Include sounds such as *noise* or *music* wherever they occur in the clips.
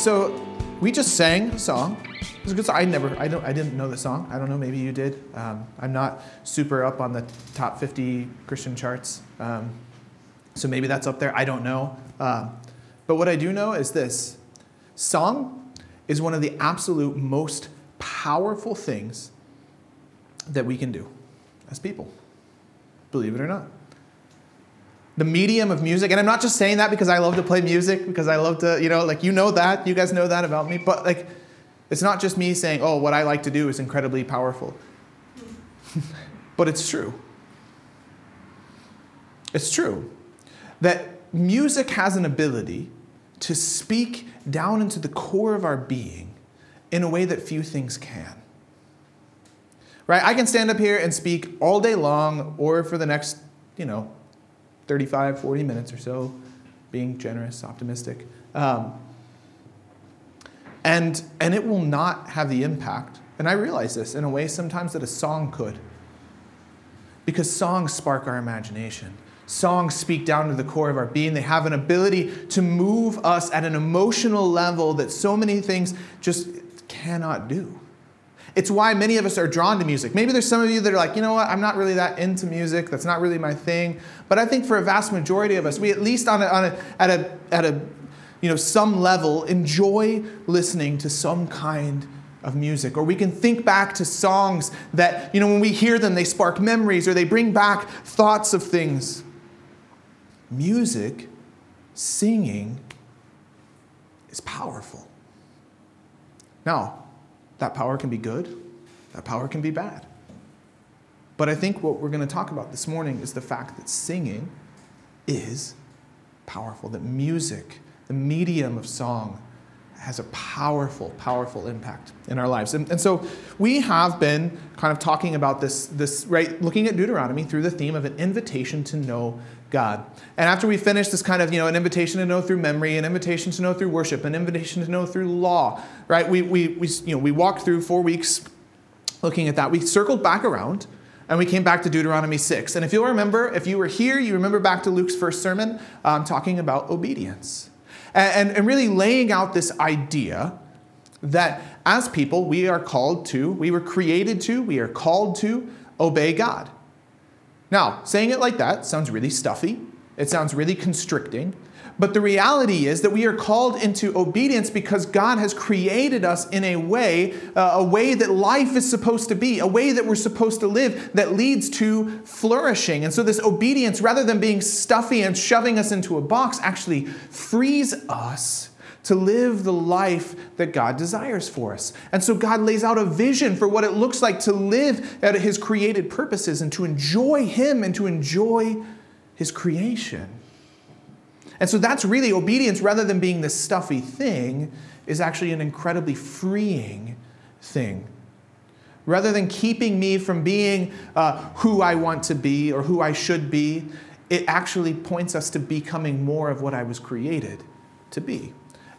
So we just sang a song. It was a good song. I never, I don't, I didn't know the song. I don't know. Maybe you did. Um, I'm not super up on the top 50 Christian charts, um, so maybe that's up there. I don't know. Uh, but what I do know is this: song is one of the absolute most powerful things that we can do as people. Believe it or not the medium of music. And i'm not just saying that because i love to play music because i love to you know like you know that you guys know that about me but like it's not just me saying oh what i like to do is incredibly powerful. *laughs* But it's true. It's true that music has an ability to speak down into the core of our being in a way that few things can. Right? I can stand up here and speak all day long or for the next you know 35, 40 minutes or so, being generous, optimistic. Um, and, and it will not have the impact, and I realize this in a way sometimes that a song could. Because songs spark our imagination. Songs speak down to the core of our being. They have an ability to move us at an emotional level that so many things just cannot do. It's why many of us are drawn to music. Maybe there's some of you that are like, you know what, I'm not really that into music. That's not really my thing. But I think for a vast majority of us, we at least on a, on a, at a, at a, you know, some level enjoy listening to some kind of music. Or we can think back to songs that, you know, when we hear them, they spark memories or they bring back thoughts of things. Music, singing, is powerful. Now, that power can be good, that power can be bad. But I think what we're going to talk about this morning is the fact that singing is powerful, that music, the medium of song, has a powerful, powerful impact in our lives. And, and, so we have been kind of talking about this, this, right, looking at Deuteronomy through the theme of an invitation to know God. And after we finish this kind of, you know, an invitation to know through memory, an invitation to know through worship, an invitation to know through law, right? We, we, we, you know, we walked through four weeks looking at that. We circled back around and we came back to Deuteronomy 6. And if you'll remember, if you were here, you remember back to Luke's first sermon um, talking about obedience and, and, and really laying out this idea that as people, we are called to, we were created to, we are called to obey God. Now, saying it like that sounds really stuffy, it sounds really constricting. But the reality is that we are called into obedience because God has created us in a way, uh, a way that life is supposed to be, a way that we're supposed to live that leads to flourishing. And so, this obedience, rather than being stuffy and shoving us into a box, actually frees us to live the life that God desires for us. And so God lays out a vision for what it looks like to live at His created purposes and to enjoy Him and to enjoy His creation. And so that's really obedience rather than being this stuffy thing, is actually an incredibly freeing thing. Rather than keeping me from being uh, who I want to be or who I should be, it actually points us to becoming more of what I was created to be.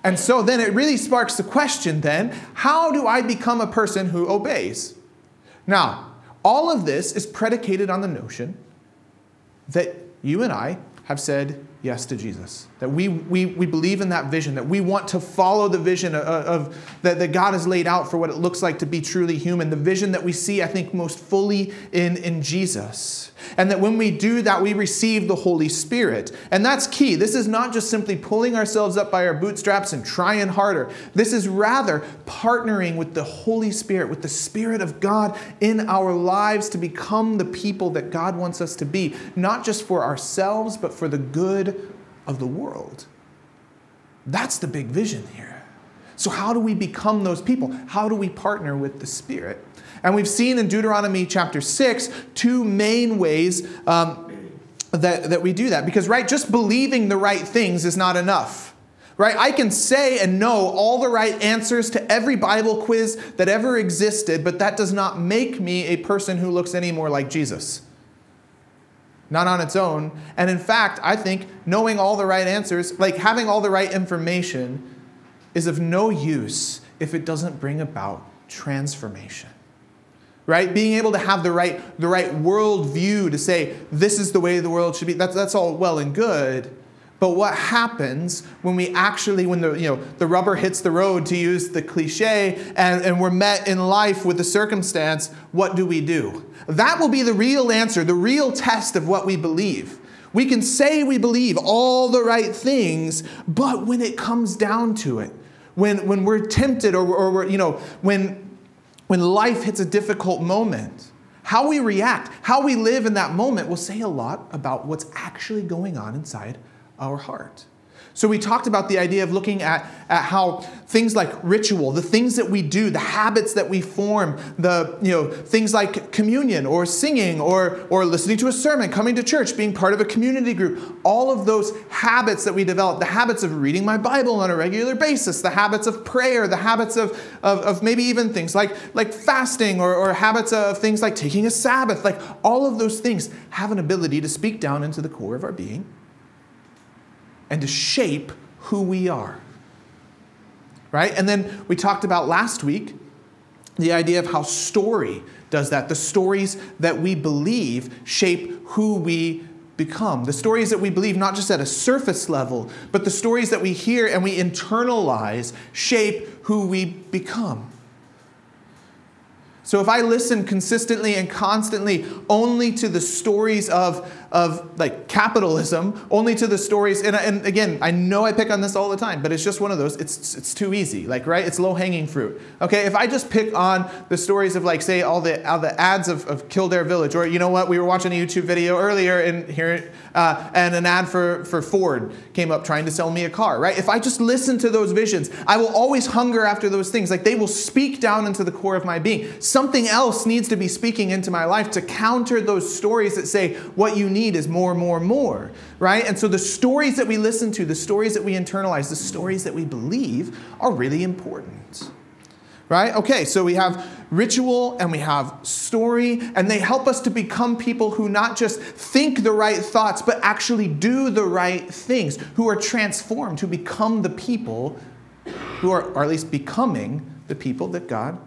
And so then it really sparks the question then how do I become a person who obeys? Now, all of this is predicated on the notion that you and I have said yes to Jesus. That we, we, we believe in that vision, that we want to follow the vision of, of, that, that God has laid out for what it looks like to be truly human, the vision that we see, I think, most fully in, in Jesus. And that when we do that, we receive the Holy Spirit. And that's key. This is not just simply pulling ourselves up by our bootstraps and trying harder. This is rather partnering with the Holy Spirit, with the Spirit of God in our lives to become the people that God wants us to be, not just for ourselves, but for the good of the world. That's the big vision here. So, how do we become those people? How do we partner with the Spirit? And we've seen in Deuteronomy chapter 6 two main ways um, that, that we do that. Because, right, just believing the right things is not enough. Right? I can say and know all the right answers to every Bible quiz that ever existed, but that does not make me a person who looks any more like Jesus. Not on its own. And in fact, I think knowing all the right answers, like having all the right information, is of no use if it doesn't bring about transformation right? Being able to have the right, the right world view to say, this is the way the world should be, that's, that's all well and good. But what happens when we actually, when the, you know, the rubber hits the road, to use the cliche, and, and we're met in life with the circumstance, what do we do? That will be the real answer, the real test of what we believe. We can say we believe all the right things, but when it comes down to it, when, when we're tempted or, or we're, you know, when, when life hits a difficult moment, how we react, how we live in that moment will say a lot about what's actually going on inside our heart. So we talked about the idea of looking at, at how things like ritual, the things that we do, the habits that we form, the you know things like communion or singing or or listening to a sermon, coming to church, being part of a community group, all of those habits that we develop, the habits of reading my Bible on a regular basis, the habits of prayer, the habits of, of, of maybe even things like, like fasting or, or habits of things like taking a Sabbath, like all of those things have an ability to speak down into the core of our being and to shape who we are. Right? And then we talked about last week the idea of how story does that. The stories that we believe shape who we become. The stories that we believe, not just at a surface level, but the stories that we hear and we internalize shape who we become. So if I listen consistently and constantly only to the stories of, of like capitalism, only to the stories, and, and again, I know I pick on this all the time, but it's just one of those, it's, it's too easy, like, right? It's low hanging fruit. Okay, if I just pick on the stories of like, say, all the, all the ads of, of Kildare Village, or you know what, we were watching a YouTube video earlier and here, uh, and an ad for, for Ford came up trying to sell me a car, right? If I just listen to those visions, I will always hunger after those things. Like they will speak down into the core of my being. Something else needs to be speaking into my life to counter those stories that say what you need is more, more, more, right? And so the stories that we listen to, the stories that we internalize, the stories that we believe are really important right? Okay, so we have ritual and we have story, and they help us to become people who not just think the right thoughts, but actually do the right things, who are transformed, who become the people who are, or at least becoming the people that God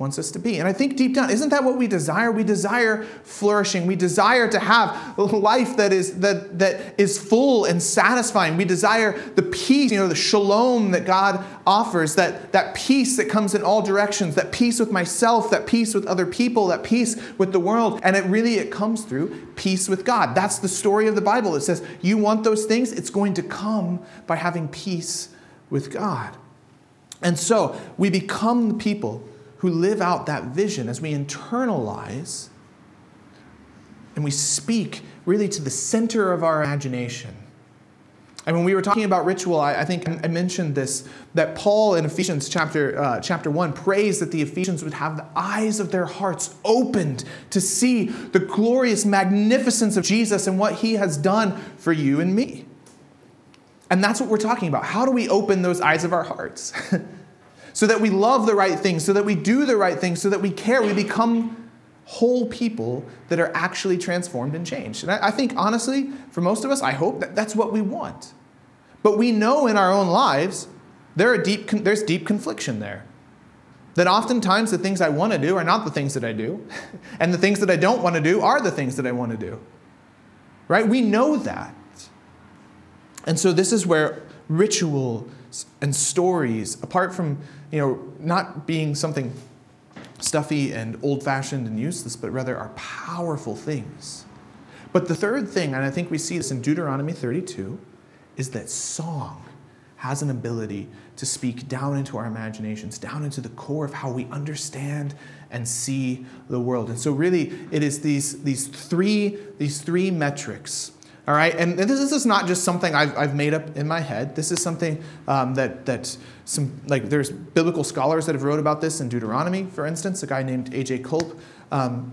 wants us to be. And I think deep down, isn't that what we desire? We desire flourishing. We desire to have a life that is that that is full and satisfying. We desire the peace, you know, the shalom that God offers, that, that peace that comes in all directions, that peace with myself, that peace with other people, that peace with the world. And it really it comes through peace with God. That's the story of the Bible. It says, you want those things, it's going to come by having peace with God. And so we become the people who live out that vision as we internalize and we speak really to the center of our imagination. And when we were talking about ritual, I, I think I mentioned this that Paul in Ephesians chapter, uh, chapter 1 prays that the Ephesians would have the eyes of their hearts opened to see the glorious magnificence of Jesus and what he has done for you and me. And that's what we're talking about. How do we open those eyes of our hearts? *laughs* so that we love the right things, so that we do the right things, so that we care, we become whole people that are actually transformed and changed. And I, I think, honestly, for most of us, I hope that that's what we want. But we know in our own lives there are deep, there's deep confliction there. That oftentimes the things I want to do are not the things that I do, *laughs* and the things that I don't want to do are the things that I want to do. Right? We know that. And so this is where ritual and stories, apart from you know, not being something stuffy and old fashioned and useless, but rather are powerful things. But the third thing, and I think we see this in Deuteronomy 32, is that song has an ability to speak down into our imaginations, down into the core of how we understand and see the world. And so really it is these, these, three, these three metrics all right, and this is not just something I've, I've made up in my head. This is something um, that, that some, like there's biblical scholars that have wrote about this in Deuteronomy, for instance. A guy named A.J. Culp um,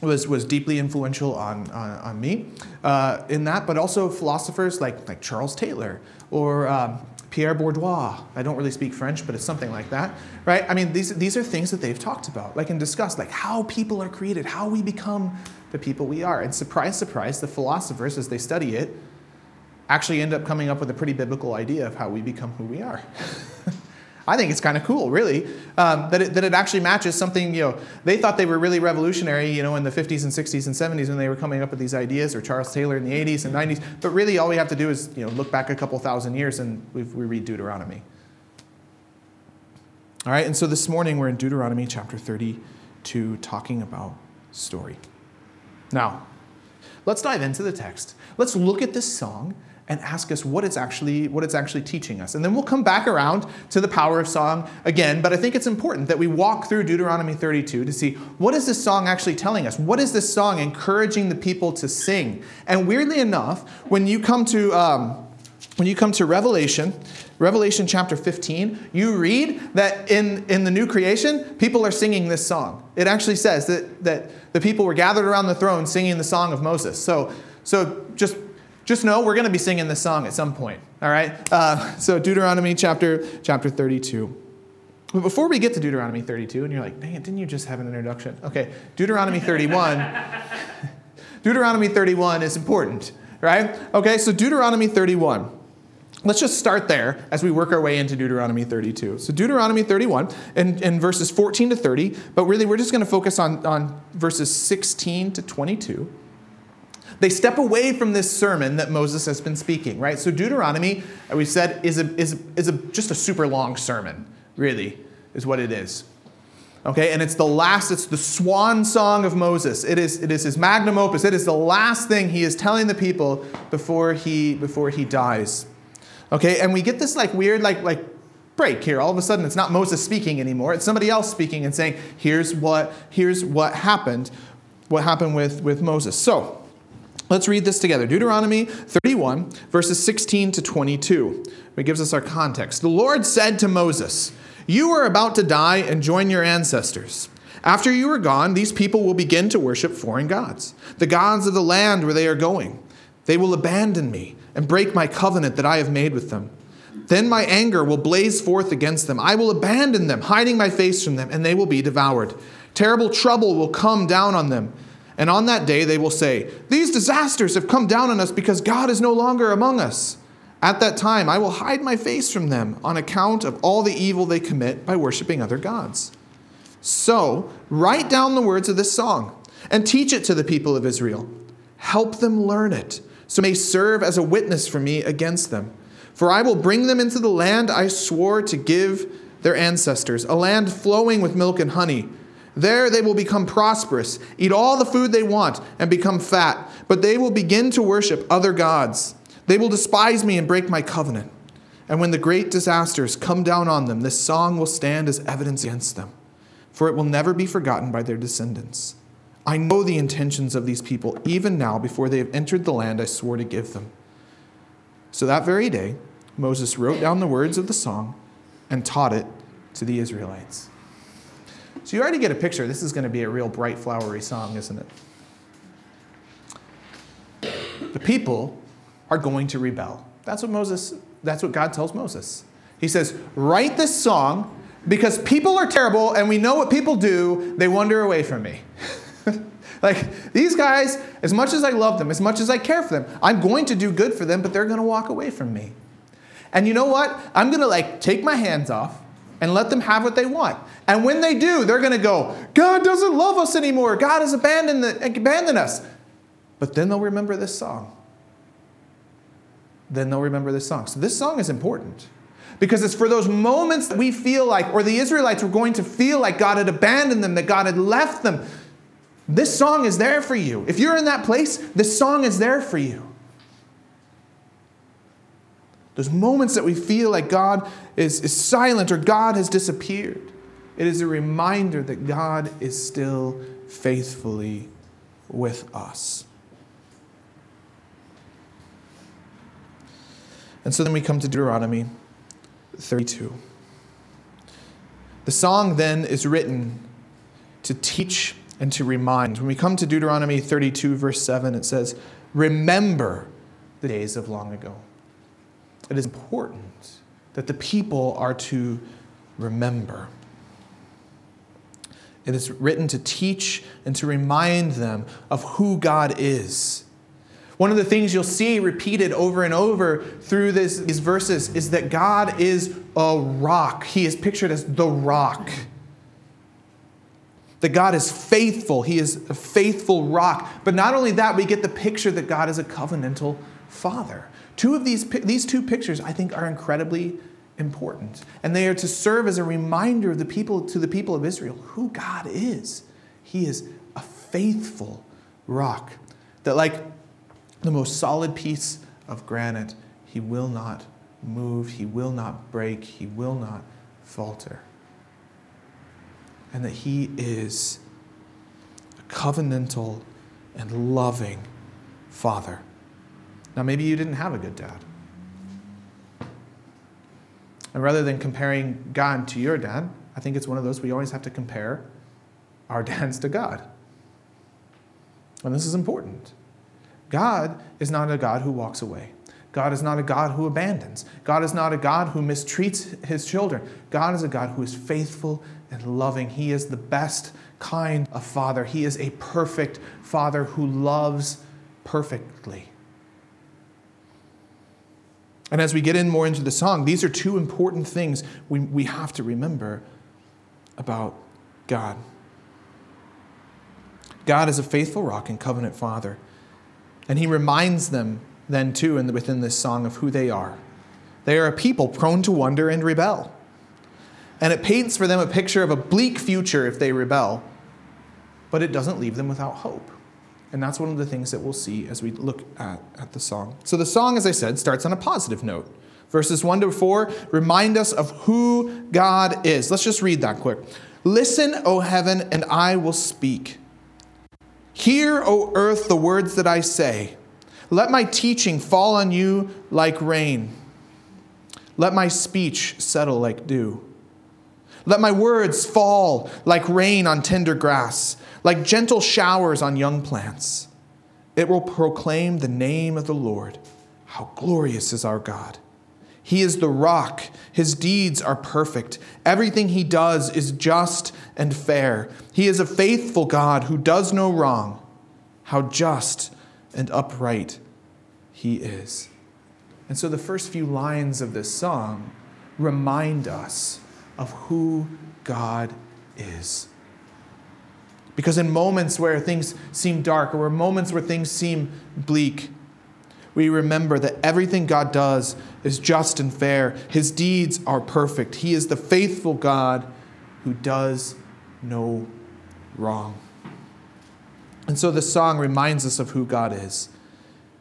was, was deeply influential on, on, on me uh, in that, but also philosophers like, like Charles Taylor or um, Pierre Bourdieu. I don't really speak French, but it's something like that, right? I mean, these, these are things that they've talked about, like and discussed, like how people are created, how we become the people we are. And surprise, surprise, the philosophers, as they study it, actually end up coming up with a pretty biblical idea of how we become who we are. *laughs* I think it's kind of cool, really, um, that, it, that it actually matches something, you know, they thought they were really revolutionary, you know, in the 50s and 60s and 70s when they were coming up with these ideas, or Charles Taylor in the 80s and 90s. But really, all we have to do is, you know, look back a couple thousand years and we we read Deuteronomy. All right, and so this morning we're in Deuteronomy chapter 32 talking about story. Now, let's dive into the text. Let's look at this song and ask us what it's actually what it's actually teaching us. And then we'll come back around to the power of song again, but I think it's important that we walk through Deuteronomy 32 to see what is this song actually telling us? What is this song encouraging the people to sing? And weirdly enough, when you come to um, when you come to Revelation, Revelation chapter 15, you read that in, in the new creation, people are singing this song. It actually says that, that the people were gathered around the throne singing the song of Moses. So, so just just know we're going to be singing this song at some point. All right. Uh, so Deuteronomy chapter chapter 32. But before we get to Deuteronomy 32, and you're like, dang it, didn't you just have an introduction? Okay, Deuteronomy 31. *laughs* Deuteronomy 31 is important, right? Okay, so Deuteronomy 31. Let's just start there as we work our way into Deuteronomy 32. So, Deuteronomy 31 and, in verses 14 to 30, but really we're just going to focus on, on verses 16 to 22 they step away from this sermon that Moses has been speaking, right? So Deuteronomy, uh, we said, is, a, is, is a, just a super long sermon, really, is what it is. Okay, and it's the last, it's the swan song of Moses. It is, it is his magnum opus. It is the last thing he is telling the people before he, before he dies. Okay, and we get this like weird, like, like break here. All of a sudden, it's not Moses speaking anymore. It's somebody else speaking and saying, here's what, here's what happened, what happened with, with Moses. So, Let's read this together. Deuteronomy 31, verses 16 to 22. It gives us our context. The Lord said to Moses, You are about to die and join your ancestors. After you are gone, these people will begin to worship foreign gods, the gods of the land where they are going. They will abandon me and break my covenant that I have made with them. Then my anger will blaze forth against them. I will abandon them, hiding my face from them, and they will be devoured. Terrible trouble will come down on them and on that day they will say, These disasters have come down on us because God is no longer among us. At that time I will hide my face from them on account of all the evil they commit by worshiping other gods. So, write down the words of this song and teach it to the people of Israel. Help them learn it, so may serve as a witness for me against them. For I will bring them into the land I swore to give their ancestors, a land flowing with milk and honey there they will become prosperous, eat all the food they want, and become fat. But they will begin to worship other gods. They will despise me and break my covenant. And when the great disasters come down on them, this song will stand as evidence against them, for it will never be forgotten by their descendants. I know the intentions of these people, even now, before they have entered the land I swore to give them. So that very day, Moses wrote down the words of the song and taught it to the Israelites. So you already get a picture. This is going to be a real bright, flowery song, isn't it? The people are going to rebel. That's what Moses, that's what God tells Moses. He says, write this song because people are terrible and we know what people do. They wander away from me. *laughs* like these guys, as much as I love them, as much as I care for them, I'm going to do good for them, but they're going to walk away from me. And you know what? I'm going to like take my hands off and let them have what they want. And when they do, they're going to go, God doesn't love us anymore. God has abandoned, the, abandoned us. But then they'll remember this song. Then they'll remember this song. So this song is important because it's for those moments that we feel like, or the Israelites were going to feel like God had abandoned them, that God had left them. This song is there for you. If you're in that place, this song is there for you. Those moments that we feel like God is, is silent or God has disappeared. It is a reminder that God is still faithfully with us. And so then we come to Deuteronomy 32. The song then is written to teach and to remind. When we come to Deuteronomy 32, verse 7, it says, Remember the days of long ago it is important that the people are to remember. It is written to teach and to remind them of who God is. One of the things you'll see repeated over and over through this, these verses is that God is a rock. He is pictured as the rock. That God is faithful. He is a faithful rock. But not only that, we get the picture that God is a covenantal father. Two of these, these two pictures, I think, are incredibly important. And they are to serve as a reminder of the people, to the people of Israel who God is. He is a faithful rock. That, like the most solid piece of granite, he will not move, he will not break, he will not falter. And that he is a covenantal and loving father. Now, maybe you didn't have a good dad. And rather than comparing God to your dad, I think it's one of those we always have to compare our *laughs* dads to God. And this is important. God is not a God who walks away. God is not a God who abandons. God is not a God who mistreats his children. God is a God who is faithful and loving. He is the best kind of father. He is a perfect father who loves perfectly. And as we get in more into the song, these are two important things we, we have to remember about God. God is a faithful rock and covenant father. And he reminds them then, too, in within this song of who they are. They are a people prone to wonder and rebel. And it paints for them a picture of a bleak future if they rebel, but it doesn't leave them without hope. And that's one of the things that we'll see as we look at, at the song. So the song, as I said, starts on a positive note. Verses 1 to 4 remind us of who God is. Let's just read that quick. Listen, O heaven, and I will speak. Hear, O earth, the words that I say. Let my teaching fall on you like rain. Let my speech settle like dew. Let my words fall like rain on tender grass like gentle showers on young plants. It will proclaim the name of the Lord. How glorious is our God! He is the rock. His deeds are perfect. Everything he does is just and fair. He is a faithful God who does no wrong. How just and upright he is. And so the first few lines of this song remind us of who God is. Because in moments where things seem dark or moments where things seem bleak, we remember that everything God does is just and fair. His deeds are perfect. He is the faithful God who does no wrong. And so the song reminds us of who God is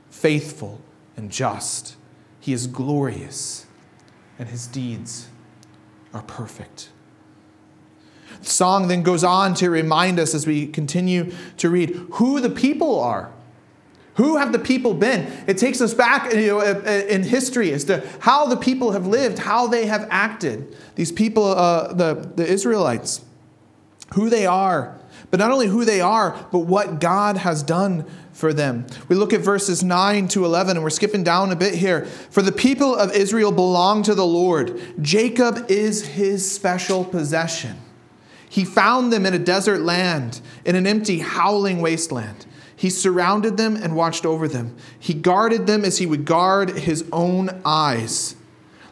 faithful and just. He is glorious, and his deeds are perfect The song then goes on to remind us as we continue to read who the people are. Who have the people been? It takes us back you know, in history as to how the people have lived, how they have acted. These people, uh, the, the Israelites, who they are, but not only who they are, but what God has done for them. We look at verses 9 to 11, and we're skipping down a bit here. For the people of Israel belong to the Lord, Jacob is his special possession. He found them in a desert land, in an empty, howling wasteland. He surrounded them and watched over them. He guarded them as he would guard his own eyes.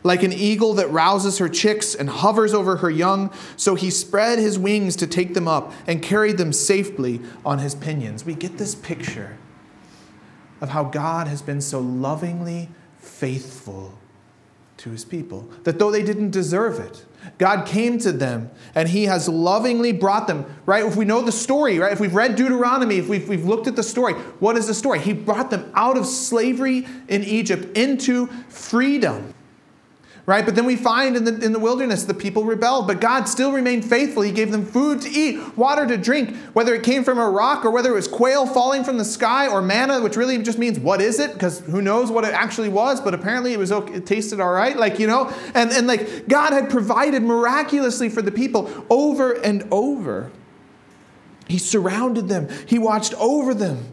Like an eagle that rouses her chicks and hovers over her young, so he spread his wings to take them up and carried them safely on his pinions. We get this picture of how God has been so lovingly faithful to his people, that though they didn't deserve it, God came to them and he has lovingly brought them, right? If we know the story, right? If we've read Deuteronomy, if we've, we've looked at the story, what is the story? He brought them out of slavery in Egypt into freedom right? But then we find in the, in the wilderness the people rebelled, but God still remained faithful. He gave them food to eat, water to drink, whether it came from a rock or whether it was quail falling from the sky or manna, which really just means what is it? Because who knows what it actually was, but apparently it was okay, it tasted all right, like, you know? And, and like God had provided miraculously for the people over and over. He surrounded them, He watched over them.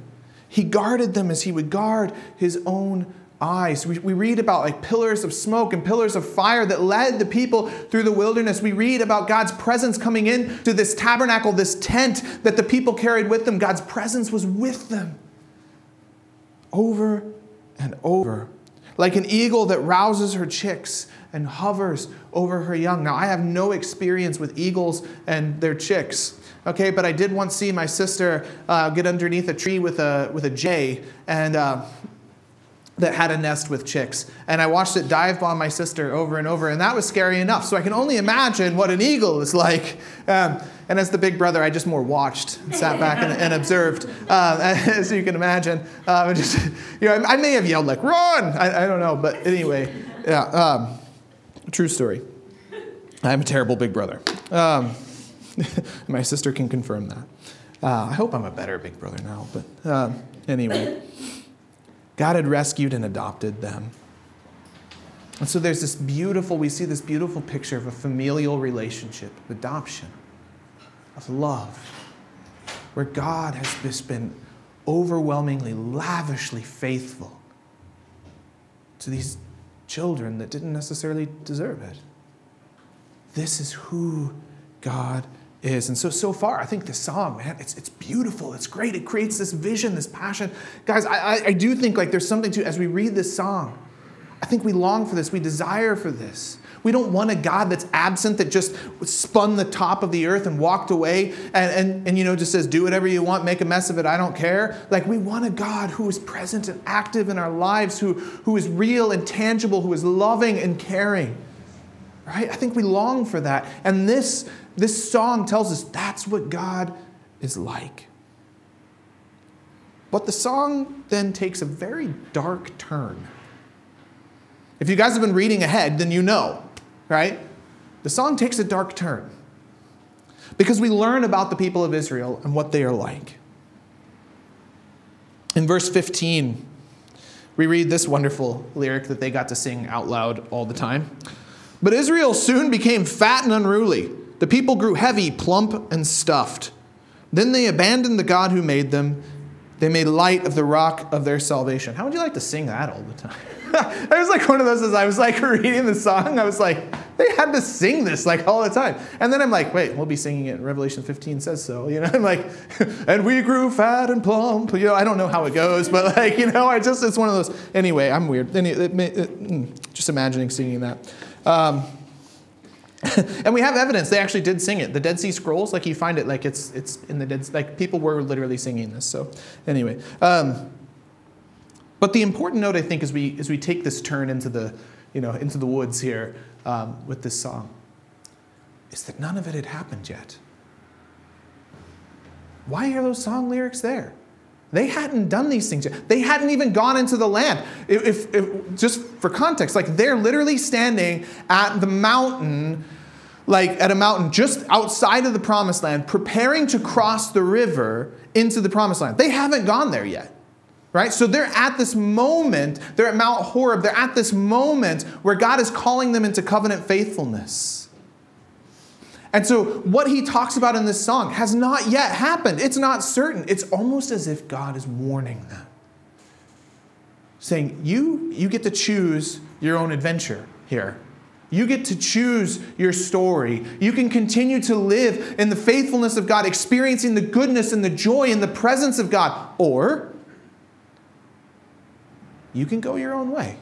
He guarded them as he would guard his own eyes. We, we read about like pillars of smoke and pillars of fire that led the people through the wilderness. We read about God's presence coming in to this tabernacle, this tent that the people carried with them. God's presence was with them over and over. Like an eagle that rouses her chicks and hovers over her young. Now, I have no experience with eagles and their chicks, okay, but I did once see my sister uh, get underneath a tree with a, with a jay, and uh, that had a nest with chicks. And I watched it dive bomb my sister over and over, and that was scary enough. So I can only imagine what an eagle is like. Um, and as the big brother, I just more watched and sat back and, and observed, uh, *laughs* as you can imagine. Uh, *laughs* just, you know, I, may have yelled like "run," I, I don't know, but anyway, yeah. Um, true story. I'm a terrible big brother. Um, *laughs* my sister can confirm that. Uh, I hope I'm a better big brother now, but um, anyway. God had rescued and adopted them. And so there's this beautiful, we see this beautiful picture of a familial relationship, of adoption, of love, where God has just been overwhelmingly, lavishly faithful to these children that didn't necessarily deserve it. This is who God is. And so, so far, I think the song, man, it's, it's beautiful. It's great. It creates this vision, this passion. Guys, I, I, I do think like there's something to, as we read this song, I think we long for this. We desire for this. We don't want a God that's absent, that just spun the top of the earth and walked away and, and, and you know, just says, do whatever you want, make a mess of it, I don't care. Like, we want a God who is present and active in our lives, who, who is real and tangible, who is loving and caring. Right? I think we long for that. And this this song tells us that's what God is like. But the song then takes a very dark turn. If you guys have been reading ahead, then you know, right? The song takes a dark turn because we learn about the people of Israel and what they are like. In verse 15, we read this wonderful lyric that they got to sing out loud all the time. But Israel soon became fat and unruly. The people grew heavy, plump, and stuffed. Then they abandoned the God who made them. They made light of the rock of their salvation. How would you like to sing that all the time? *laughs* I was like one of those as I was like *laughs* reading the song, I was like, they had to sing this like all the time. And then I'm like, wait, we'll be singing it. Revelation 15 says so. You know, *laughs* I'm like, and we grew fat and plump. You know, I don't know how it goes, but like, you know, I just, it's one of those. Anyway, I'm weird. Mm, just imagining singing that. Um, *laughs* and we have evidence they actually did sing it. The Dead Sea Scrolls, like you find it, like it's it's in the dead. Like people were literally singing this. So anyway, um, but the important note I think as we as we take this turn into the you know into the woods here um, with this song is that none of it had happened yet. Why are those song lyrics there? They hadn't done these things yet. They hadn't even gone into the land. If, if, just for context, like they're literally standing at the mountain, like at a mountain just outside of the promised land, preparing to cross the river into the promised land. They haven't gone there yet. Right? So they're at this moment, they're at Mount Horeb, they're at this moment where God is calling them into covenant faithfulness. And so, what he talks about in this song has not yet happened. It's not certain. It's almost as if God is warning them, saying, You, you get to choose your own adventure here. You get to choose your story. You can continue to live in the faithfulness of God, experiencing the goodness and the joy and the presence of God. Or you can go your own way.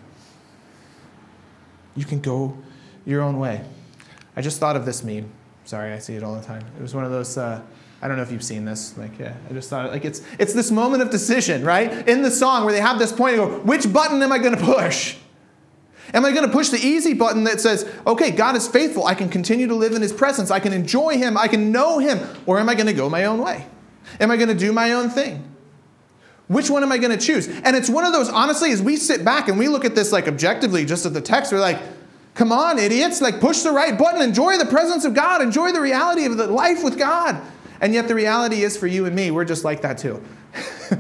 You can go your own way. I just thought of this meme. Sorry, I see it all the time. It was one of those. Uh, I don't know if you've seen this. Like, yeah, I just thought like it's it's this moment of decision, right? In the song where they have this point, go, which button am I going to push? Am I going to push the easy button that says, okay, God is faithful. I can continue to live in His presence. I can enjoy Him. I can know Him. Or am I going to go my own way? Am I going to do my own thing? Which one am I going to choose? And it's one of those, honestly, as we sit back and we look at this like objectively, just at the text, we're like, Come on, idiots. Like, push the right button. Enjoy the presence of God. Enjoy the reality of the life with God. And yet, the reality is for you and me, we're just like that too. *laughs*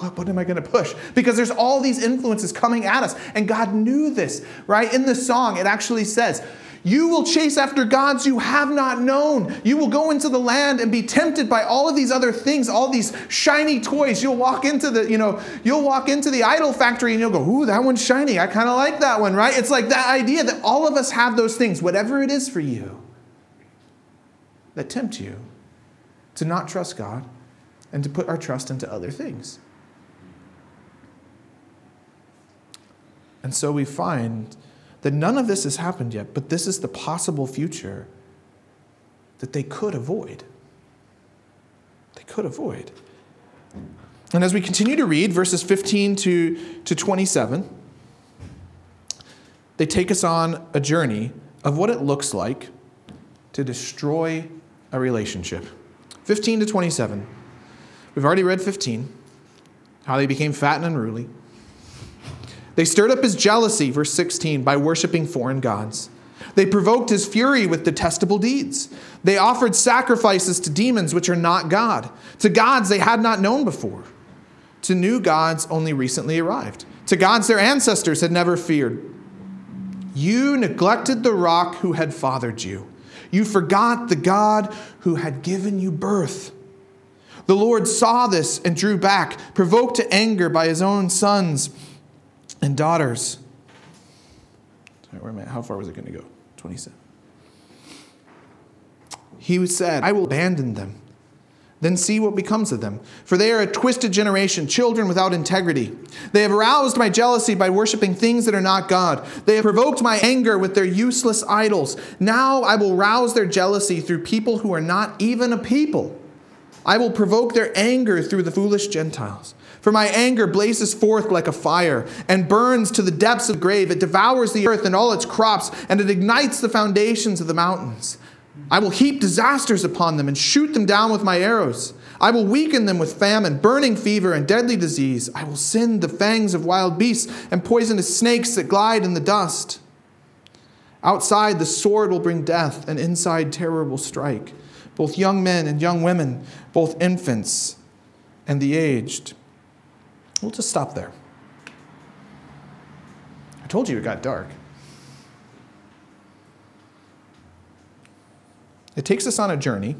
what button am I going to push? Because there's all these influences coming at us. And God knew this, right? In the song, it actually says, you will chase after gods you have not known. You will go into the land and be tempted by all of these other things, all these shiny toys. You'll walk into the, you know, you'll walk into the idol factory and you'll go, "Ooh, that one's shiny. I kind of like that one." Right? It's like that idea that all of us have those things, whatever it is for you, that tempt you to not trust God and to put our trust into other things. And so we find that none of this has happened yet, but this is the possible future that they could avoid. They could avoid. And as we continue to read verses 15 to, to 27, they take us on a journey of what it looks like to destroy a relationship. 15 to 27. We've already read 15, how they became fat and unruly. They stirred up his jealousy, verse 16, by worshiping foreign gods. They provoked his fury with detestable deeds. They offered sacrifices to demons which are not God, to gods they had not known before, to new gods only recently arrived, to gods their ancestors had never feared. You neglected the rock who had fathered you. You forgot the God who had given you birth. The Lord saw this and drew back, provoked to anger by his own sons and daughters. Sorry, where am I? How far was it going to go? 27. He said, I will abandon them. Then see what becomes of them. For they are a twisted generation, children without integrity. They have aroused my jealousy by worshiping things that are not God. They have provoked my anger with their useless idols. Now I will rouse their jealousy through people who are not even a people. I will provoke their anger through the foolish Gentiles. For my anger blazes forth like a fire and burns to the depths of the grave. It devours the earth and all its crops, and it ignites the foundations of the mountains. I will heap disasters upon them and shoot them down with my arrows. I will weaken them with famine, burning fever, and deadly disease. I will send the fangs of wild beasts and poisonous snakes that glide in the dust. Outside, the sword will bring death, and inside, terror will strike. Both young men and young women, both infants and the aged. We'll just stop there. I told you it got dark. It takes us on a journey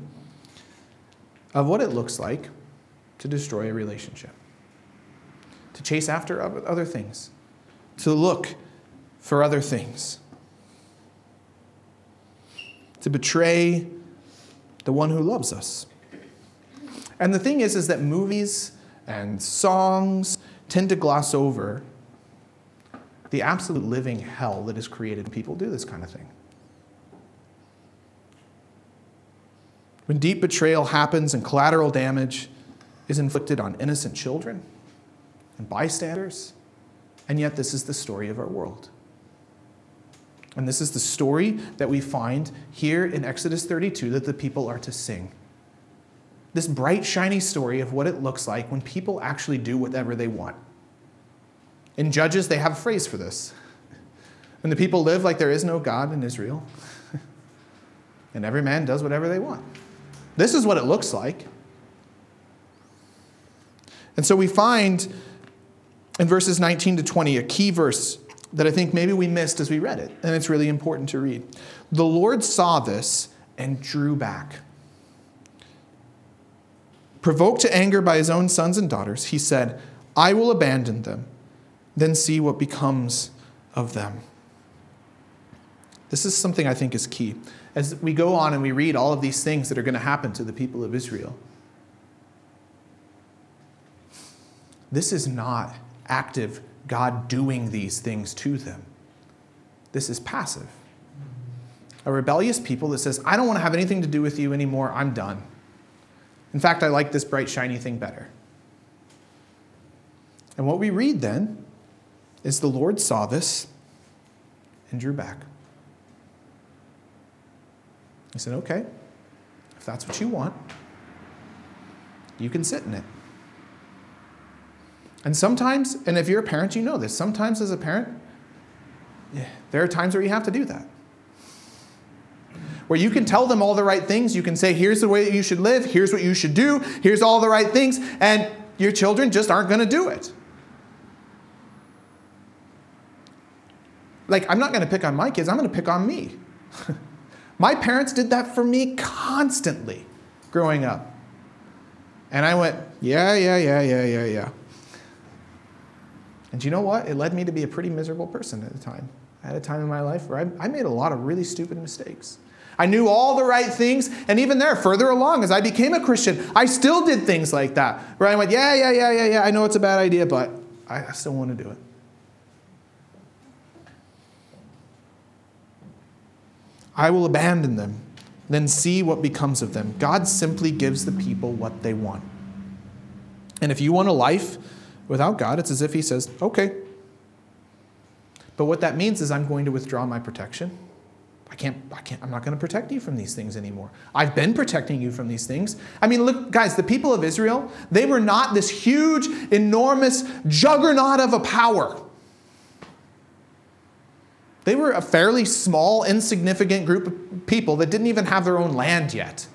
of what it looks like to destroy a relationship, to chase after other things, to look for other things, to betray the one who loves us. And the thing is, is that movies and songs tend to gloss over the absolute living hell that is created when people do this kind of thing. When deep betrayal happens and collateral damage is inflicted on innocent children and bystanders, and yet this is the story of our world. And this is the story that we find here in Exodus 32 that the people are to sing. This bright, shiny story of what it looks like when people actually do whatever they want. In Judges, they have a phrase for this. When the people live like there is no God in Israel, *laughs* and every man does whatever they want. This is what it looks like. And so we find in verses 19 to 20 a key verse that I think maybe we missed as we read it, and it's really important to read. The Lord saw this and drew back. Provoked to anger by his own sons and daughters, he said, I will abandon them, then see what becomes of them. This is something I think is key. As we go on and we read all of these things that are going to happen to the people of Israel, this is not active God doing these things to them. This is passive. A rebellious people that says, I don't want to have anything to do with you anymore, I'm done. In fact, I like this bright, shiny thing better. And what we read then is the Lord saw this and drew back. He said, Okay, if that's what you want, you can sit in it. And sometimes, and if you're a parent, you know this, sometimes as a parent, there are times where you have to do that. Where you can tell them all the right things, you can say, here's the way that you should live, here's what you should do, here's all the right things, and your children just aren't going to do it. Like, I'm not going to pick on my kids, I'm going to pick on me. *laughs* my parents did that for me constantly growing up. And I went, yeah, yeah, yeah, yeah, yeah, yeah. And you know what? It led me to be a pretty miserable person at the time. I had a time in my life where I, I made a lot of really stupid mistakes. I knew all the right things. And even there, further along, as I became a Christian, I still did things like that, where I went, yeah, yeah, yeah, yeah, yeah, I know it's a bad idea, but I still want to do it. I will abandon them, then see what becomes of them. God simply gives the people what they want. And if you want a life without God, it's as if He says, okay. But what that means is I'm going to withdraw my protection. Can't, I can't, I'm not going to protect you from these things anymore. I've been protecting you from these things. I mean, look, guys, the people of Israel, they were not this huge, enormous juggernaut of a power. They were a fairly small, insignificant group of people that didn't even have their own land yet.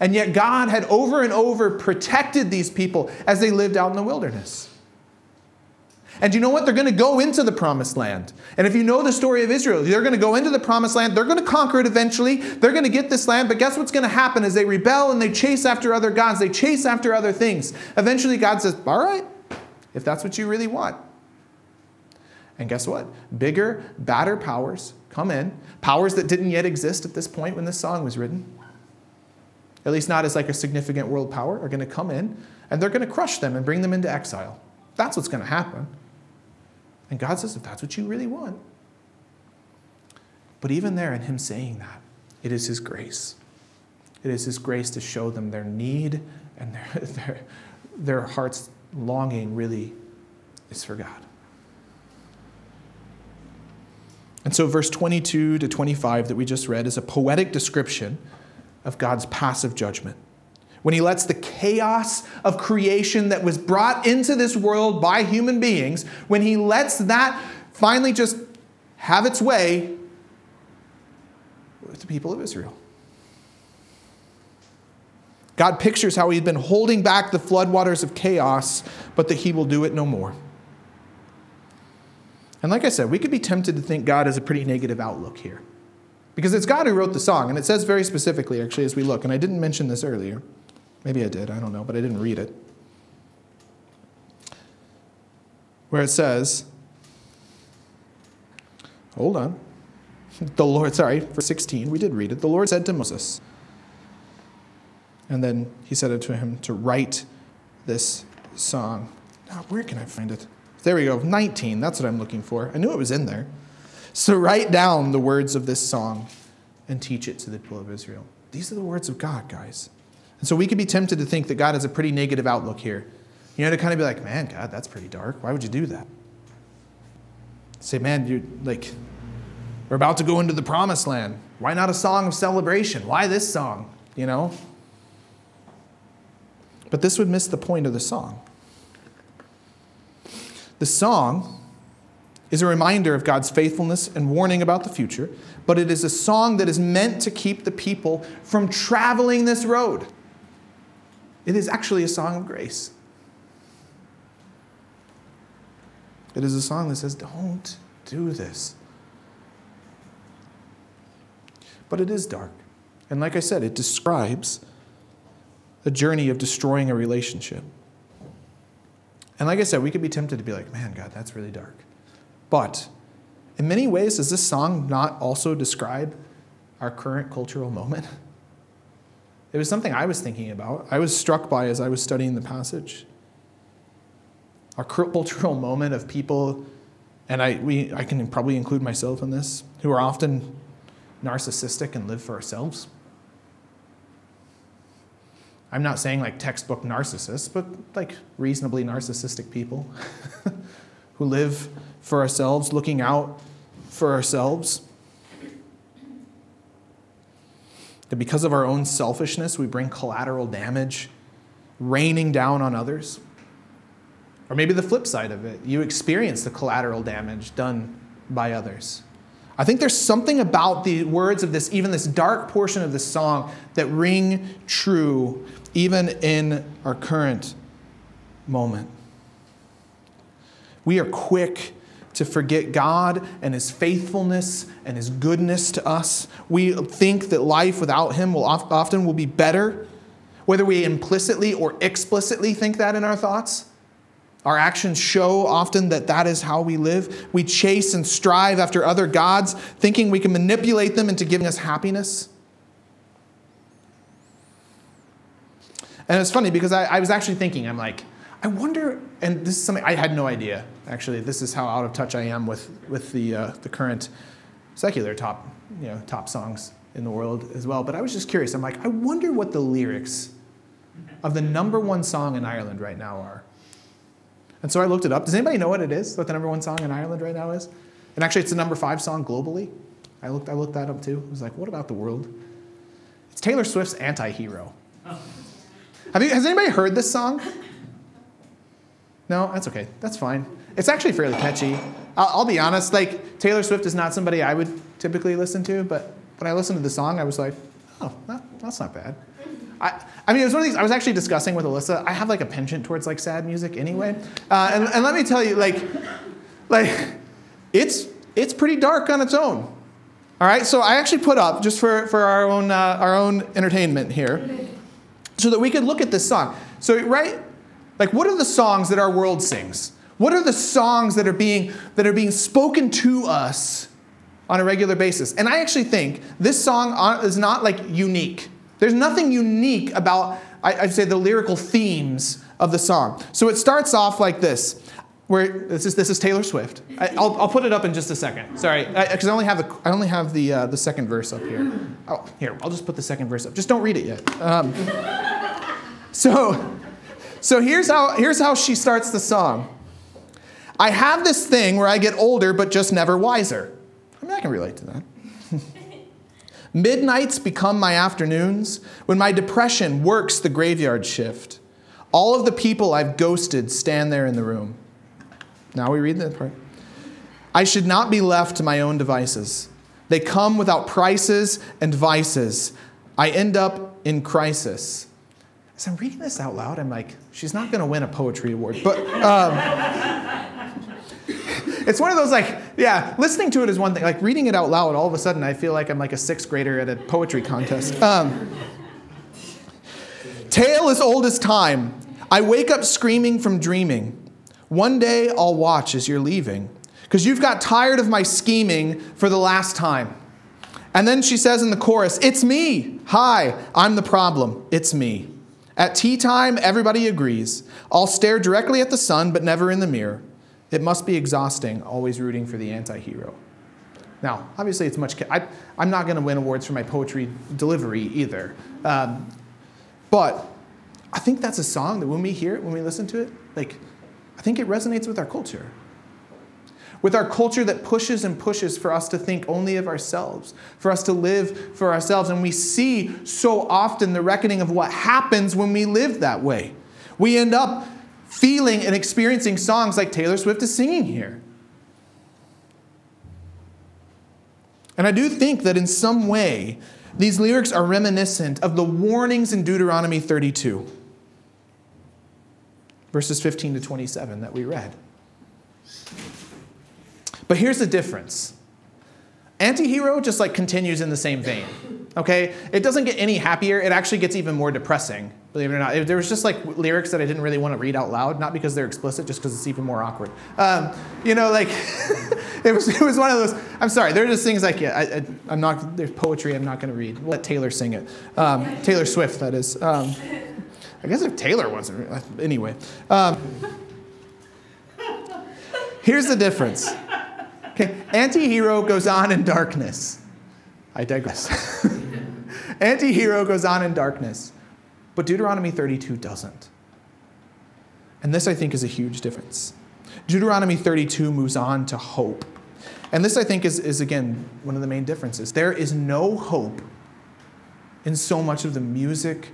And yet, God had over and over protected these people as they lived out in the wilderness. And you know what? They're going to go into the promised land. And if you know the story of Israel, they're going to go into the promised land. They're going to conquer it eventually. They're going to get this land. But guess what's going to happen is they rebel and they chase after other gods. They chase after other things. Eventually, God says, All right, if that's what you really want, and guess what? Bigger, badder powers come in, powers that didn't yet exist at this point when this song was written, at least not as like a significant world power, are going to come in and they're going to crush them and bring them into exile. That's what's going to happen. And God says, if that's what you really want. But even there, in Him saying that, it is His grace. It is His grace to show them their need and their, *laughs* their, their heart's longing really is for God. And so, verse 22 to 25 that we just read is a poetic description of God's passive judgment. When he lets the chaos of creation that was brought into this world by human beings, when he lets that finally just have its way with the people of Israel. God pictures how he'd been holding back the floodwaters of chaos, but that he will do it no more. And like I said, we could be tempted to think God has a pretty negative outlook here. Because it's God who wrote the song, and it says very specifically, actually, as we look, and I didn't mention this earlier. Maybe I did, I don't know, but I didn't read it. Where it says, hold on. The Lord, sorry, for 16, we did read it. The Lord said to Moses, and then he said it to him to write this song. Now, where can I find it? There we go, 19. That's what I'm looking for. I knew it was in there. So write down the words of this song and teach it to the people of Israel. These are the words of God, guys. And so we could be tempted to think that God has a pretty negative outlook here. You know, to kind of be like, man, God, that's pretty dark. Why would you do that? Say, man, you like, we're about to go into the promised land. Why not a song of celebration? Why this song? You know? But this would miss the point of the song. The song is a reminder of God's faithfulness and warning about the future, but it is a song that is meant to keep the people from traveling this road. It is actually a song of grace. It is a song that says, Don't do this. But it is dark. And like I said, it describes a journey of destroying a relationship. And like I said, we could be tempted to be like, man, God, that's really dark. But in many ways, does this song not also describe our current cultural moment? *laughs* It was something I was thinking about. I was struck by as I was studying the passage. Our cultural *laughs* moment of people, and I, we, I can probably include myself in this, who are often narcissistic and live for ourselves. I'm not saying like textbook narcissists, but like reasonably narcissistic people *laughs* who live for ourselves, looking out for ourselves. That because of our own selfishness, we bring collateral damage, raining down on others. Or maybe the flip side of it, you experience the collateral damage done by others. I think there's something about the words of this, even this dark portion of this song, that ring true even in our current moment. We are quick to forget God and His faithfulness and His goodness to us. We think that life without Him will often will be better, whether we implicitly or explicitly think that in our thoughts. Our actions show often that that is how we live. We chase and strive after other gods, thinking we can manipulate them into giving us happiness. And it's funny because I, I was actually thinking, I'm like, I wonder, and this is something I had no idea. Actually, this is how out of touch I am with with the uh, the current secular top you know top songs in the world as well. But I was just curious. I'm like, I wonder what the lyrics of the number one song in Ireland right now are. And so I looked it up. Does anybody know what it is? What the number one song in Ireland right now is? And actually, it's the number five song globally. I looked, I looked that up too. I was like, what about the world? It's Taylor Swift's Anti Hero. *laughs* Have you, has anybody heard this song? No, that's okay. That's fine. It's actually fairly catchy. I'll, I'll, be honest, like, Taylor Swift is not somebody I would typically listen to, but when I listened to the song, I was like, oh, that, that's not bad. I, I mean, it was one of these, I was actually discussing with Alyssa, I have like a penchant towards like sad music anyway. Uh, and, and let me tell you, like, like, it's, it's pretty dark on its own. All right, so I actually put up, just for, for our, own, uh, our own entertainment here, so that we could look at this song. So, right, like, what are the songs that our world sings? What are the songs that are being, that are being spoken to us on a regular basis? And I actually think this song is not like unique. There's nothing unique about, I'd say, the lyrical themes of the song. So it starts off like this. Where this is this is Taylor Swift. I, will I'll put it up in just a second. Sorry, because I, I, only have the I only have the uh, the second verse up here. Oh, here I'll just put the second verse up. Just don't read it yet. Um, *laughs* so, so here's how here's how she starts the song. I have this thing where I get older but just never wiser. I mean, I can relate to that. *laughs* Midnights become my afternoons when my depression works the graveyard shift. All of the people I've ghosted stand there in the room. Now we read that part. I should not be left to my own devices. They come without prices and vices. I end up in crisis. As I'm reading this out loud, I'm like, she's not going to win a poetry award. But um, *laughs* it's one of those like, yeah, listening to it is one thing. Like reading it out loud, all of a sudden I feel like I'm like a sixth grader at a poetry contest. Um, tale as old as time. I wake up screaming from dreaming. One day I'll watch as you're leaving, because you've got tired of my scheming for the last time. And then she says in the chorus, It's me. Hi, I'm the problem. It's me. At tea time, everybody agrees. I'll stare directly at the sun, but never in the mirror. It must be exhausting always rooting for the anti hero. Now, obviously, it's much. I, am not going to win awards for my poetry delivery either. Um, but I think that's a song that when we hear it, when we listen to it, like, I think it resonates with our culture. With our culture that pushes and pushes for us to think only of ourselves, for us to live for ourselves. And we see so often the reckoning of what happens when we live that way. We end up feeling and experiencing songs like Taylor Swift is singing here. And I do think that in some way, these lyrics are reminiscent of the warnings in Deuteronomy 32, verses 15 to 27 that we read. But here's the difference Antihero just like continues in the same vein. Okay? It doesn't get any happier, it actually gets even more depressing believe it or not. There was just like lyrics that I didn't really want to read out loud, not because they're explicit, just because it's even more awkward. Um, you know, like *laughs* it was it was one of those. I'm sorry, there are just things like yeah, I, am not. There's poetry I'm not going to read. We'll let Taylor sing it. Um, Taylor Swift, that is. Um, I guess if Taylor wasn't anyway. Um, here's the difference. Anti-hero goes on in darkness. I digress. *laughs* anti-hero goes on in darkness. But Deuteronomy 32 doesn't. And this, I think, is a huge difference. Deuteronomy 32 moves on to hope. And this, I think, is, is again one of the main differences. There is no hope in so much of the music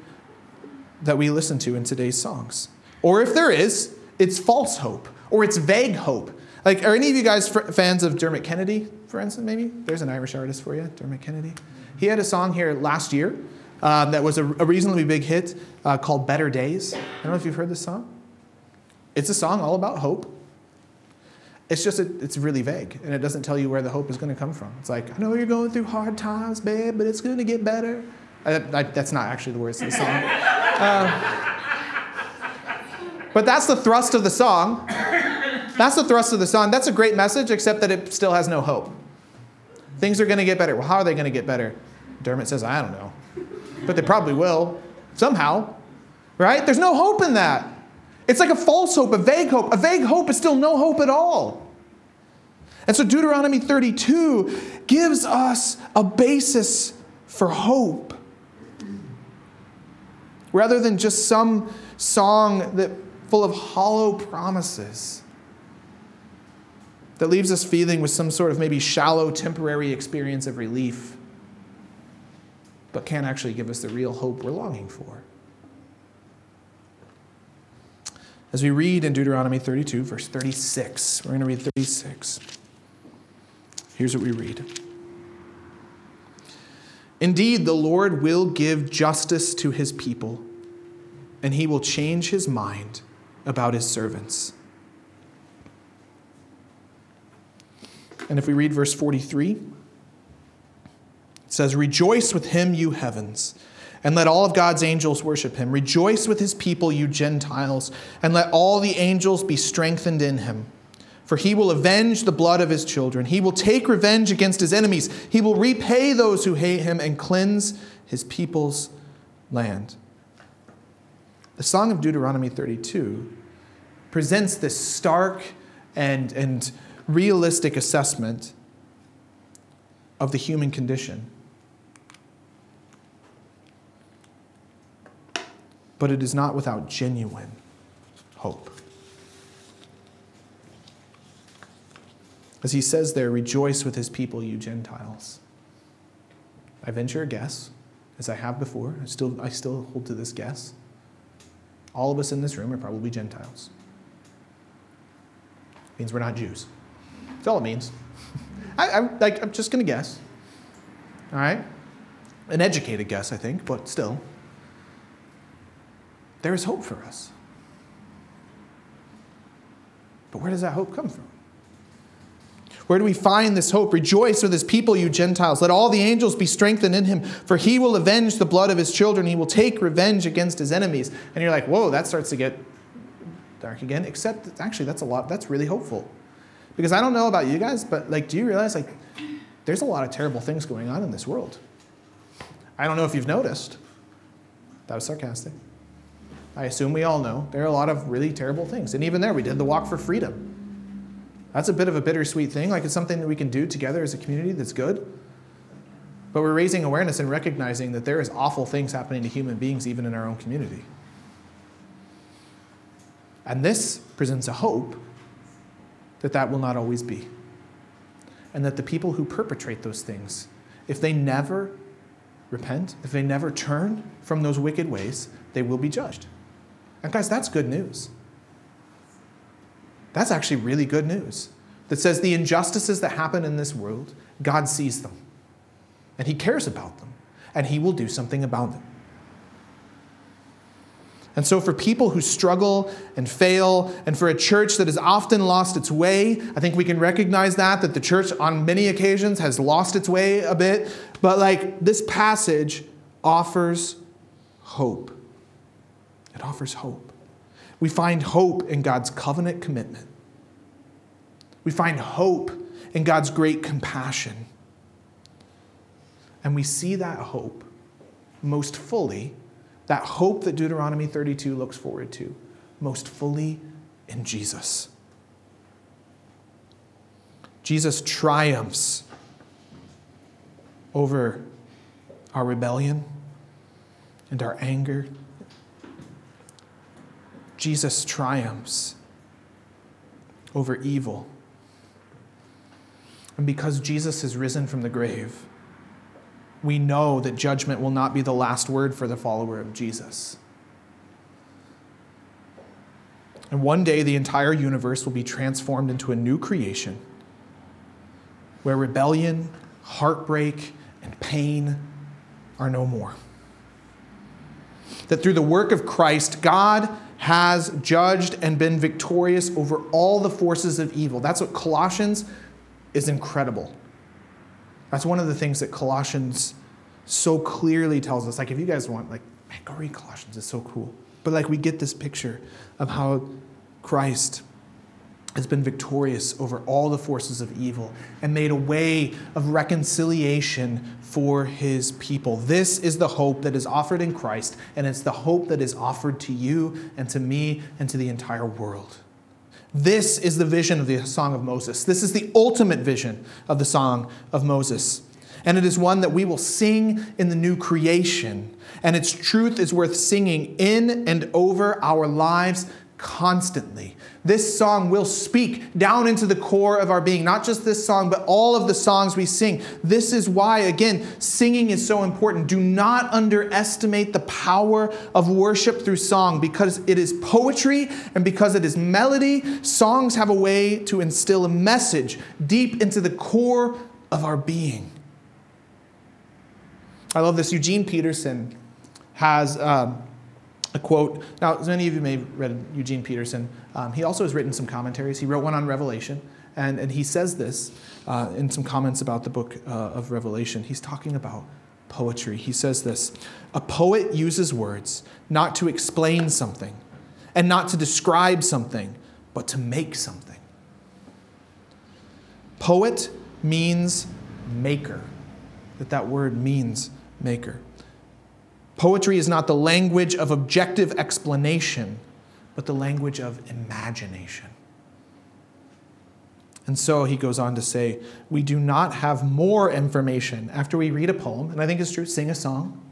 that we listen to in today's songs. Or if there is, it's false hope or it's vague hope. Like, are any of you guys fans of Dermot Kennedy, for instance, maybe? There's an Irish artist for you, Dermot Kennedy. He had a song here last year um, that was a, a, reasonably big hit uh, called Better Days. I don't know if you've heard this song. It's a song all about hope. It's just, a, it's really vague, and it doesn't tell you where the hope is going to come from. It's like, I know you're going through hard times, babe, but it's going to get better. I, I, that's not actually the words of the song. Uh, *laughs* but that's the thrust of the song. That's the thrust of the song. That's a great message, except that it still has no hope. Things are going to get better. Well, how are they going to get better? Dermot says, I don't know but they probably will somehow, right? There's no hope in that. It's like a false hope, a vague hope. A vague hope is still no hope at all. And so Deuteronomy 32 gives us a basis for hope. Rather than just some song that full of hollow promises that leaves us feeling with some sort of maybe shallow temporary experience of relief, but can't actually give us the real hope we're longing for. As we read in Deuteronomy 32, verse 36, we're going to read 36. Here's what we read Indeed, the Lord will give justice to his people, and he will change his mind about his servants. And if we read verse 43, it says, Rejoice with him, you heavens, and let all of God's angels worship him. Rejoice with his people, you Gentiles, and let all the angels be strengthened in him. For he will avenge the blood of his children. He will take revenge against his enemies. He will repay those who hate him and cleanse his people's land. The Song of Deuteronomy 32 presents this stark and, and realistic assessment of the human condition. But it is not without genuine hope. As he says there, rejoice with his people, you Gentiles. I venture a guess, as I have before, I still, I still hold to this guess. All of us in this room are probably Gentiles. It means we're not Jews. That's all it means. *laughs* I, I, like, I'm just going to guess. All right? An educated guess, I think, but still. There is hope for us. But where does that hope come from? Where do we find this hope? Rejoice with his people, you Gentiles. Let all the angels be strengthened in him, for he will avenge the blood of his children. He will take revenge against his enemies. And you're like, whoa, that starts to get dark again. Except, actually, that's a lot, that's really hopeful. Because I don't know about you guys, but like, do you realize like there's a lot of terrible things going on in this world? I don't know if you've noticed. That was sarcastic. I assume we all know there are a lot of really terrible things. And even there, we did the walk for freedom. That's a bit of a bittersweet thing. Like it's something that we can do together as a community that's good. But we're raising awareness and recognizing that there is awful things happening to human beings even in our own community. And this presents a hope that that will not always be. And that the people who perpetrate those things, if they never repent, if they never turn from those wicked ways, they will be judged. And guys, that's good news. That's actually really good news. That says the injustices that happen in this world, God sees them. And He cares about them. And He will do something about them. And so, for people who struggle and fail, and for a church that has often lost its way, I think we can recognize that, that the church on many occasions has lost its way a bit. But, like, this passage offers hope. It offers hope. We find hope in God's covenant commitment, we find hope in God's great compassion. And we see that hope most fully that hope that Deuteronomy 32 looks forward to most fully in Jesus. Jesus triumphs over our rebellion and our anger. Jesus triumphs over evil. And because Jesus has risen from the grave, we know that judgment will not be the last word for the follower of Jesus. And one day, the entire universe will be transformed into a new creation where rebellion, heartbreak, and pain are no more. That through the work of Christ, God has judged and been victorious over all the forces of evil. That's what Colossians is incredible. That's one of the things that Colossians so clearly tells us. Like, if you guys want, like, man, go read Colossians, it's so cool. But, like, we get this picture of how Christ has been victorious over all the forces of evil and made a way of reconciliation for his people. This is the hope that is offered in Christ, and it's the hope that is offered to you and to me and to the entire world. This is the vision of the Song of Moses. This is the ultimate vision of the Song of Moses. And it is one that we will sing in the new creation. And its truth is worth singing in and over our lives constantly. This song will speak down into the core of our being, not just this song, but all of the songs we sing. This is why, again, singing is so important. Do not underestimate the power of worship through song because it is poetry and because it is melody. Songs have a way to instill a message deep into the core of our being. I love this. Eugene Peterson has. Um, a quote. Now, as many of you may have read Eugene Peterson. Um, he also has written some commentaries. He wrote one on Revelation, and, and he says this uh, in some comments about the book uh, of Revelation. He's talking about poetry. He says this A poet uses words not to explain something and not to describe something, but to make something. Poet means maker, that that word means maker. Poetry is not the language of objective explanation, but the language of imagination. And so he goes on to say, we do not have more information after we read a poem, and I think it's true, sing a song.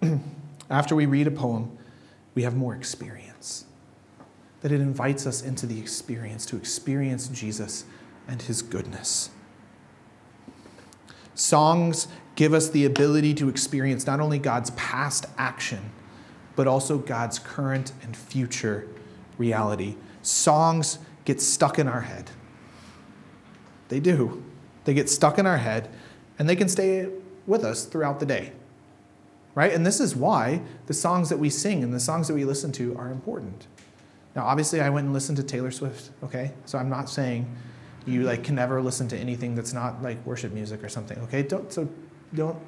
*clears throat* after we read a poem, we have more experience. That it invites us into the experience, to experience Jesus and his goodness. Songs give us the ability to experience not only God's past action, but also God's current and future reality. Songs get stuck in our head. They do. They get stuck in our head and they can stay with us throughout the day. Right? And this is why the songs that we sing and the songs that we listen to are important. Now, obviously, I went and listened to Taylor Swift, okay? So I'm not saying you like can never listen to anything that's not like worship music or something, okay? Don't so don't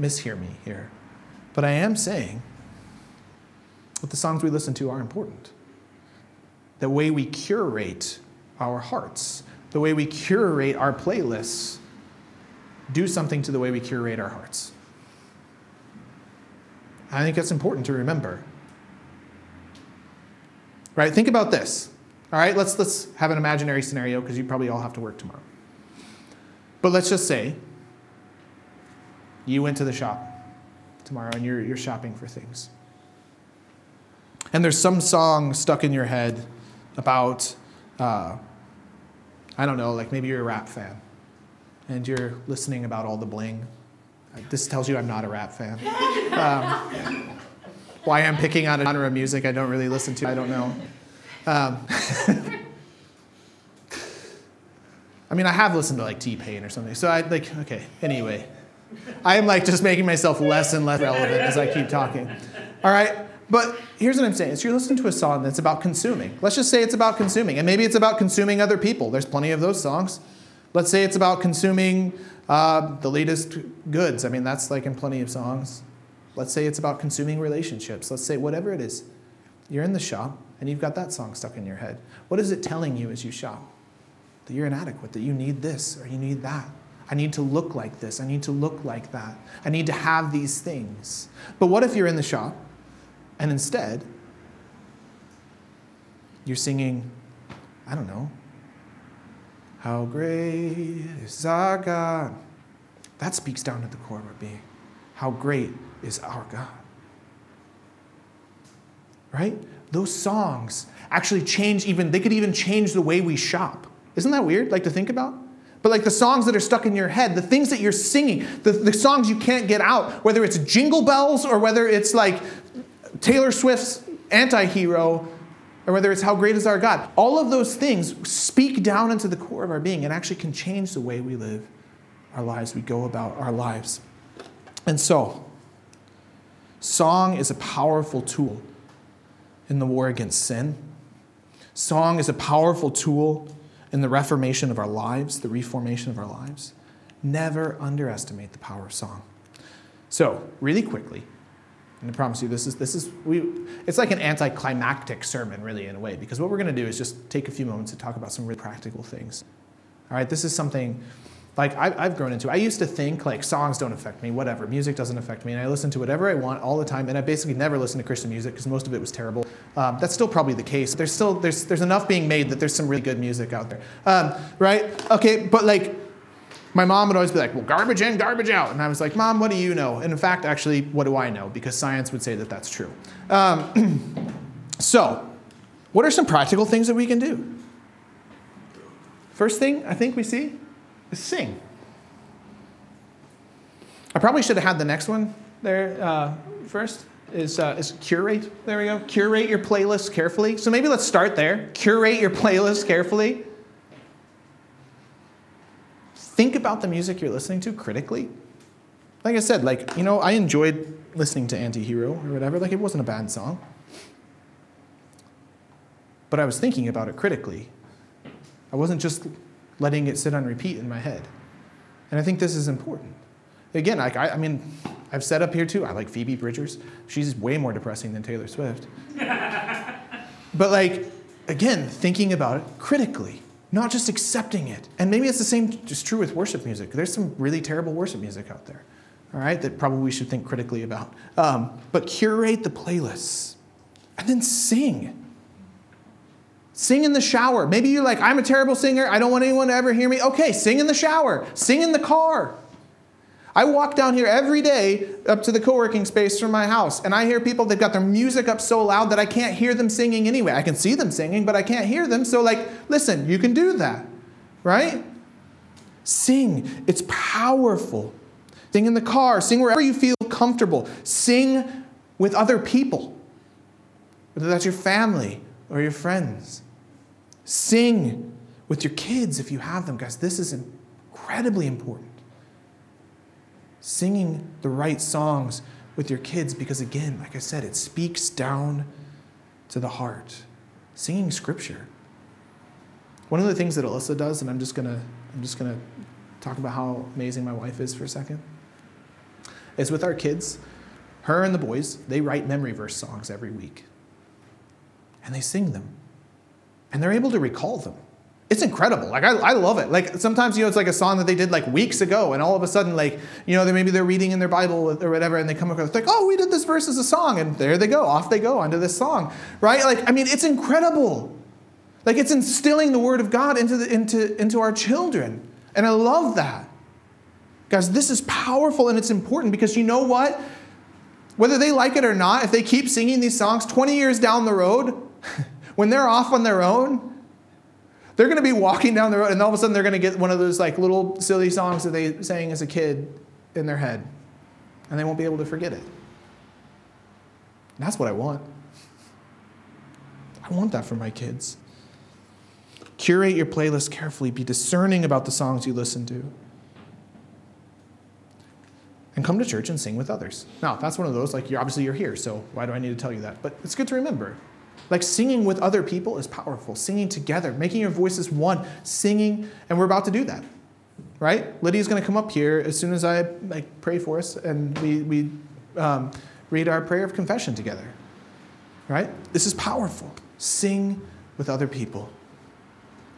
mishear me here. But I am saying that the songs we listen to are important. The way we curate our hearts, the way we curate our playlists, do something to the way we curate our hearts. I think that's important to remember. Right? Think about this. All right, let's let's have an imaginary scenario because you probably all have to work tomorrow. But let's just say you went to the shop tomorrow and you're, you're shopping for things. And there's some song stuck in your head about, uh, I don't know, like maybe you're a rap fan and you're listening about all the bling. This tells you I'm not a rap fan. *laughs* Um, why I'm picking on a genre of music I don't really listen to, I don't know. Um, *laughs* I mean, I have listened to like T Pain or something. So I like, okay, anyway. I am like just making myself less and less relevant as I keep talking. All right? But here's what I'm saying. Is you're listening to a song that's about consuming. Let's just say it's about consuming. And maybe it's about consuming other people. There's plenty of those songs. Let's say it's about consuming uh, the latest goods. I mean, that's like in plenty of songs. Let's say it's about consuming relationships. Let's say whatever it is. You're in the shop and you've got that song stuck in your head. What is it telling you as you shop? That you're inadequate, that you need this or you need that. I need to look like this. I need to look like that. I need to have these things. But what if you're in the shop and instead you're singing, I don't know, How great is our God? That speaks down to the core of our being. How great is our God? Right? Those songs actually change even, they could even change the way we shop. Isn't that weird, like to think about? But like the songs that are stuck in your head, the things that you're singing, the, the songs you can't get out, whether it's Jingle Bells or whether it's like Taylor Swift's Anti Hero or whether it's How Great is Our God, all of those things speak down into the core of our being and actually can change the way we live our lives, we go about our lives. And so, song is a powerful tool in the war against sin. Song is a powerful tool in the reformation of our lives, the reformation of our lives. Never underestimate the power of song. So, really quickly, and I promise you, this is this is we. It's like an anticlimactic sermon, really, in a way, because what we're going to do is just take a few moments to talk about some really practical things. All right, this is something like I, have grown into. I used to think like songs don't affect me, whatever. Music doesn't affect me, and I listen to whatever I want all the time. And I basically never listen to Christian music because most of it was terrible. Um, that's still probably the case. There's still there's there's enough being made that there's some really good music out there, um, right? Okay, but like My mom would always be like, well, garbage in, garbage out. And I was like, Mom, what do you know? And in fact, actually, what do I know? Because science would say that that's true. Um, *clears throat* so, what are some practical things that we can do? First thing I think we see is sing. I probably should have had the next one there uh, first. Is, uh, is curate. There we go. Curate your playlist carefully. So maybe let's start there. Curate your *laughs* playlist carefully. Think about the music you're listening to critically. Like I said, like, you know, I enjoyed listening to Anti-Hero or whatever. Like, it wasn't a bad song. But I was thinking about it critically. I wasn't just letting it sit on repeat in my head. And I think this is important. Again, like, I, I mean, I've said up here too, I like Phoebe Bridgers. She's way more depressing than Taylor Swift. *laughs* but, like, again, thinking about it critically, not just accepting it. And maybe it's the same, just true with worship music. There's some really terrible worship music out there, all right, that probably we should think critically about. Um, but curate the playlists and then sing. Sing in the shower. Maybe you're like, I'm a terrible singer. I don't want anyone to ever hear me. Okay, sing in the shower. Sing in the car. I walk down here every day up to the co working space from my house, and I hear people, they've got their music up so loud that I can't hear them singing anyway. I can see them singing, but I can't hear them. So, like, listen, you can do that, right? Sing. It's powerful. Sing in the car, sing wherever you feel comfortable. Sing with other people, whether that's your family or your friends. Sing with your kids if you have them, guys. This is incredibly important. Singing the right songs with your kids because, again, like I said, it speaks down to the heart. Singing scripture. One of the things that Alyssa does, and I'm just gonna, I'm just gonna talk about how amazing my wife is for a second, is with our kids, her and the boys, they write memory verse songs every week. And they sing them and they're able to recall them. It's incredible. Like I, I love it. Like sometimes you know it's like a song that they did like weeks ago, and all of a sudden like you know they maybe they're reading in their Bible or whatever, and they come across like oh we did this verse as a song, and there they go off they go onto this song, right? Like I mean it's incredible. Like it's instilling the Word of God into the, into into our children, and I love that, guys. This is powerful and it's important because you know what? Whether they like it or not, if they keep singing these songs 20 years down the road. *laughs* when they're off on their own, they're going to be walking down the road and all of a sudden they're going to get one of those like little silly songs that they sang as a kid in their head and they won't be able to forget it. And that's what I want. I want that for my kids. Curate your playlist carefully, be discerning about the songs you listen to. And come to church and sing with others. Now, that's one of those, like, you're, obviously you're here, so why do I need to tell you that? But it's good to remember. Like singing with other people is powerful. Singing together, making your voices one, singing, and we're about to do that. Right? Lydia's going to come up here as soon as I like pray for us and we, we um, read our prayer of confession together. Right? This is powerful. Sing with other people.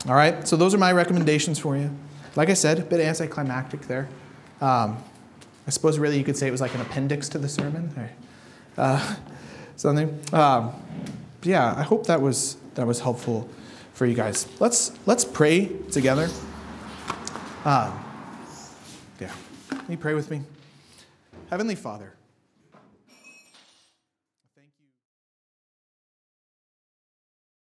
All right? So those are my recommendations for you. Like I said, a bit anticlimactic there. Um, I suppose really you could say it was like an appendix to the sermon or uh, something. Um, yeah, I hope that was that was helpful for you guys. Let's let's pray together. Um, yeah, can you pray with me? Heavenly Father.